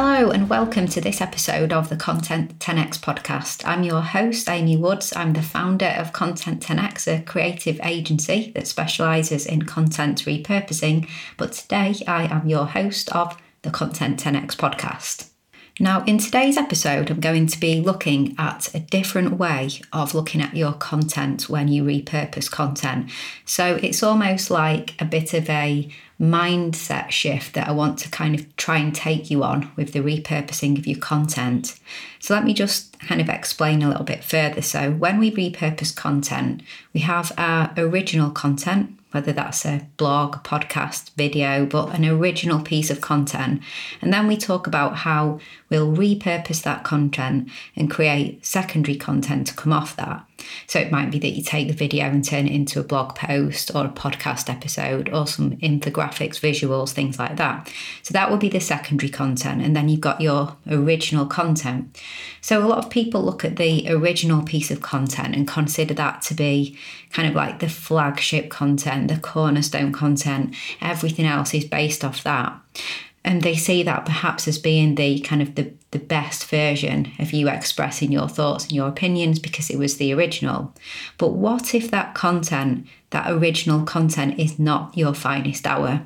Hello, and welcome to this episode of the Content 10x podcast. I'm your host, Amy Woods. I'm the founder of Content 10x, a creative agency that specialises in content repurposing. But today, I am your host of the Content 10x podcast. Now, in today's episode, I'm going to be looking at a different way of looking at your content when you repurpose content. So it's almost like a bit of a mindset shift that I want to kind of try and take you on with the repurposing of your content. So let me just kind of explain a little bit further. So when we repurpose content, we have our original content, whether that's a blog, podcast, video, but an original piece of content. And then we talk about how we'll repurpose that content and create secondary content to come off that. So it might be that you take the video and turn it into a blog post or a podcast episode or some infographics, visuals, things like that. So that will be the secondary content. And then you've got your original content. So a lot of people look at the original piece of content and consider that to be kind of like the flagship content, the cornerstone content. Everything else is based off that and they see that perhaps as being the kind of the, the best version of you expressing your thoughts and your opinions because it was the original. But what if that content, that original content, is not your finest hour?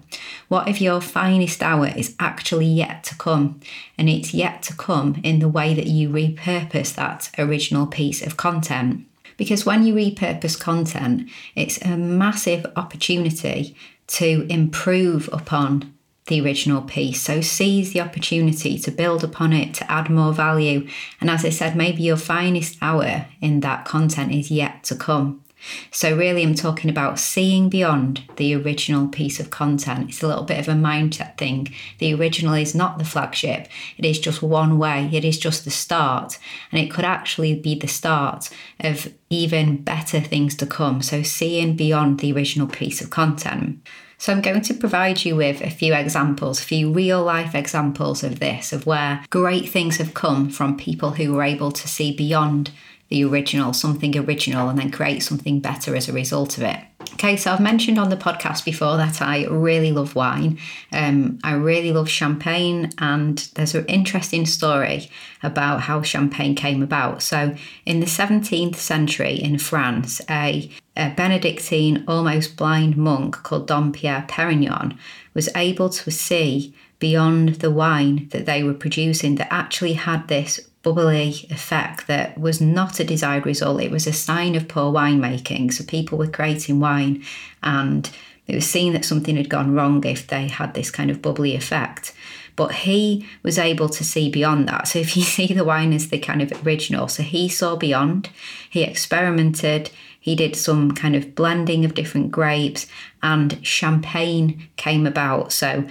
What if your finest hour is actually yet to come and it's yet to come in the way that you repurpose that original piece of content? Because when you repurpose content, it's a massive opportunity to improve upon the original piece. So seize the opportunity to build upon it, to add more value. And as I said, maybe your finest hour in that content is yet to come. So, really, I'm talking about seeing beyond the original piece of content. It's a little bit of a mindset thing. The original is not the flagship, it is just one way, it is just the start. And it could actually be the start of even better things to come. So, seeing beyond the original piece of content. So I'm going to provide you with a few examples, a few real life examples of this, of where great things have come from people who were able to see beyond the original, something original, and then create something better as a result of it. Okay, so I've mentioned on the podcast before that I really love wine. Um, I really love champagne, and there's an interesting story about how champagne came about. So, in the 17th century in France, a, a Benedictine, almost blind monk called Dom Pierre Perignon was able to see beyond the wine that they were producing that actually had this bubbly effect that was not a desired result. It was a sign of poor winemaking. So people were creating wine and it was seen that something had gone wrong if they had this kind of bubbly effect. But he was able to see beyond that. So if you see the wine as the kind of original, so he saw beyond, he experimented, he did some kind of blending of different grapes, and champagne came about. So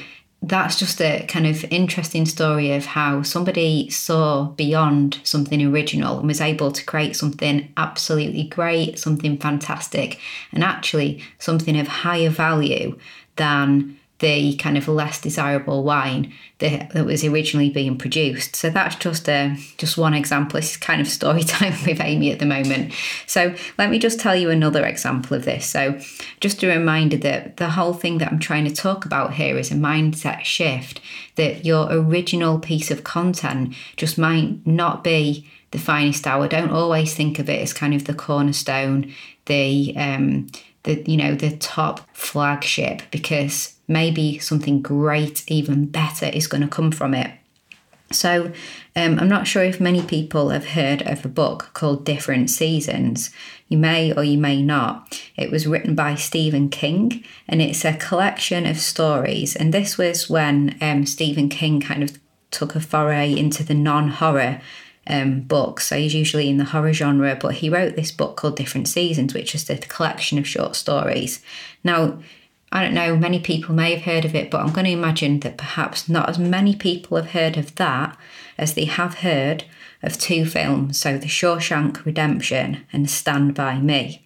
that's just a kind of interesting story of how somebody saw beyond something original and was able to create something absolutely great, something fantastic, and actually something of higher value than the kind of less desirable wine that, that was originally being produced. So that's just a just one example. This is kind of story time with Amy at the moment. So let me just tell you another example of this. So just a reminder that the whole thing that I'm trying to talk about here is a mindset shift. That your original piece of content just might not be the finest hour. Don't always think of it as kind of the cornerstone, the um, the you know the top flagship because maybe something great, even better, is going to come from it. So, um, I'm not sure if many people have heard of a book called Different Seasons. You may or you may not. It was written by Stephen King and it's a collection of stories. And this was when um, Stephen King kind of took a foray into the non horror um, books. So he's usually in the horror genre, but he wrote this book called Different Seasons, which is a collection of short stories. Now, I don't know, many people may have heard of it, but I'm going to imagine that perhaps not as many people have heard of that as they have heard of two films, so The Shawshank Redemption and Stand By Me.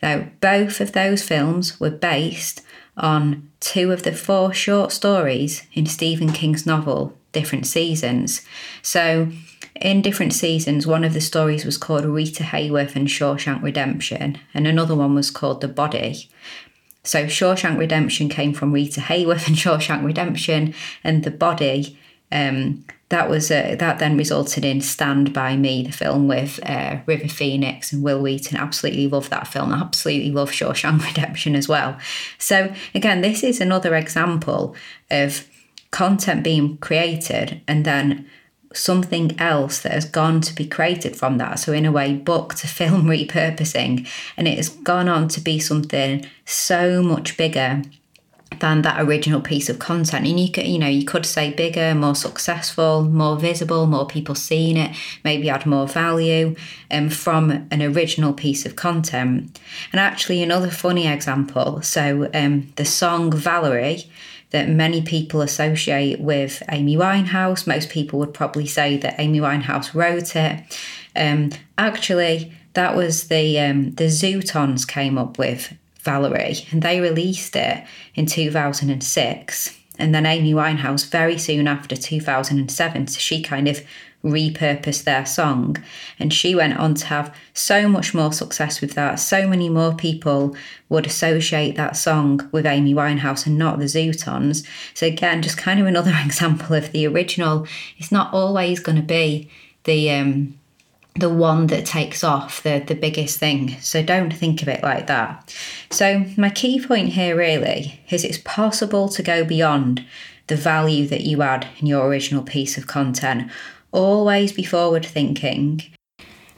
Though both of those films were based on two of the four short stories in Stephen King's novel, Different Seasons. So, in different seasons, one of the stories was called Rita Hayworth and Shawshank Redemption, and another one was called The Body. So Shawshank Redemption came from Rita Hayworth and Shawshank Redemption, and The Body. Um, that was uh, that then resulted in Stand by Me, the film with uh, River Phoenix and Wil Wheaton. Absolutely love that film. Absolutely love Shawshank Redemption as well. So again, this is another example of content being created and then something else that has gone to be created from that. So, in a way, book to film repurposing, and it has gone on to be something so much bigger than that original piece of content. And you could you know you could say bigger more successful more visible more people seeing it maybe add more value um, from an original piece of content. And actually another funny example. So um, the song valerie that many people associate with Amy Winehouse. Most people would probably say that Amy Winehouse wrote it. Um, actually, that was the um, the Zutons came up with Valerie, and they released it in 2006. And then Amy Winehouse, very soon after 2007, so she kind of repurpose their song. And she went on to have so much more success with that. So many more people would associate that song with Amy Winehouse and not the Zutons. So, again, just kind of another example of the original. It's not always going to be the. Um, the one that takes off the the biggest thing so don't think of it like that so my key point here really is it's possible to go beyond the value that you add in your original piece of content Always be forward thinking.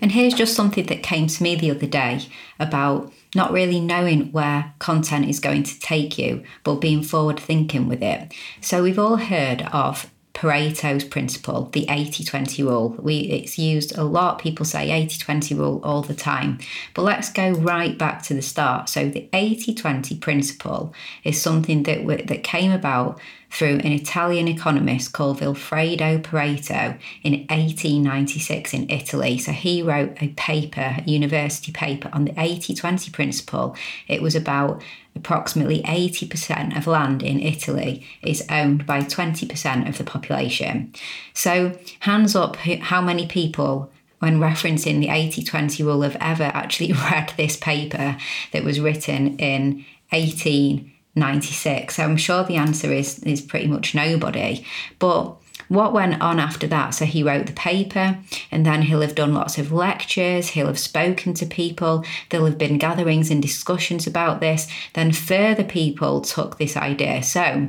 And here's just something that came to me the other day about not really knowing where content is going to take you, but being forward thinking with it. So, we've all heard of Pareto's principle, the 80 20 rule. We, it's used a lot. People say 80 20 rule all the time. But let's go right back to the start. So, the 80 20 principle is something that, that came about through an Italian economist called Vilfredo Pareto in 1896 in Italy. So he wrote a paper, a university paper on the 80 20 principle. It was about approximately 80% of land in Italy is owned by 20% of the population. So, hands up how many people when referencing the 80 20 rule have ever actually read this paper that was written in 18 96. So I'm sure the answer is is pretty much nobody. But what went on after that? So he wrote the paper, and then he'll have done lots of lectures, he'll have spoken to people, there'll have been gatherings and discussions about this. Then further people took this idea. So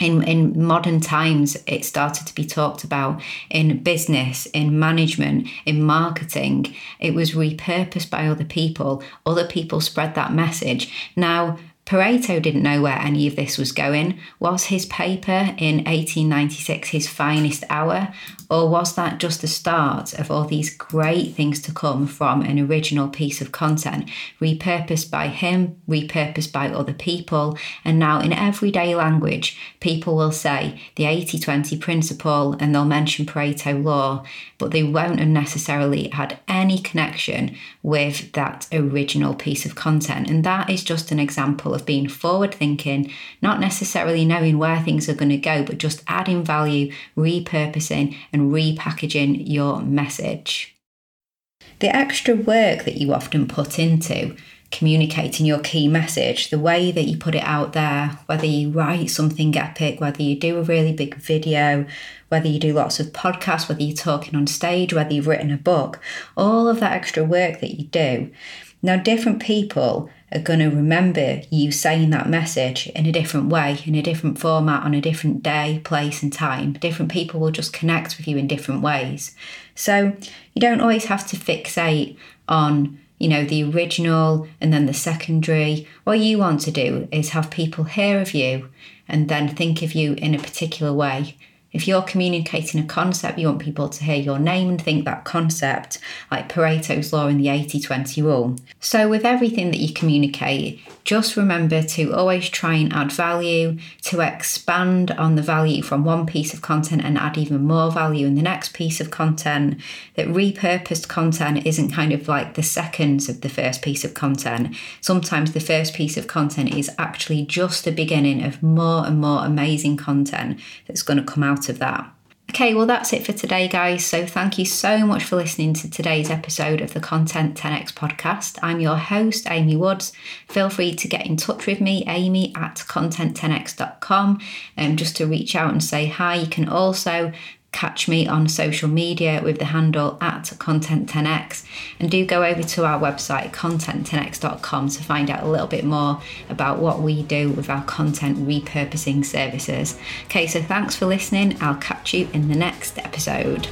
in, in modern times, it started to be talked about in business, in management, in marketing. It was repurposed by other people. Other people spread that message. Now, Pareto didn't know where any of this was going. Was his paper in 1896 his finest hour, or was that just the start of all these great things to come from an original piece of content, repurposed by him, repurposed by other people? And now, in everyday language, people will say the 80 20 principle and they'll mention Pareto law, but they won't have necessarily had any connection with that original piece of content. And that is just an example of being forward thinking, not necessarily knowing where things are going to go, but just adding value, repurposing, and repackaging your message. The extra work that you often put into communicating your key message, the way that you put it out there, whether you write something epic, whether you do a really big video, whether you do lots of podcasts, whether you're talking on stage, whether you've written a book, all of that extra work that you do. Now, different people are going to remember you saying that message in a different way, in a different format, on a different day, place, and time. Different people will just connect with you in different ways. So you don't always have to fixate on you know the original and then the secondary what you want to do is have people hear of you and then think of you in a particular way If you're communicating a concept, you want people to hear your name and think that concept, like Pareto's law and the 80 20 rule. So, with everything that you communicate, just remember to always try and add value, to expand on the value from one piece of content and add even more value in the next piece of content. That repurposed content isn't kind of like the seconds of the first piece of content. Sometimes the first piece of content is actually just the beginning of more and more amazing content that's going to come of that. Okay, well, that's it for today, guys. So, thank you so much for listening to today's episode of the Content 10x podcast. I'm your host, Amy Woods. Feel free to get in touch with me, amy at content10x.com, um, just to reach out and say hi. You can also catch me on social media with the handle at content10x and do go over to our website content10x.com to find out a little bit more about what we do with our content repurposing services. Okay so thanks for listening. I'll catch you in the next episode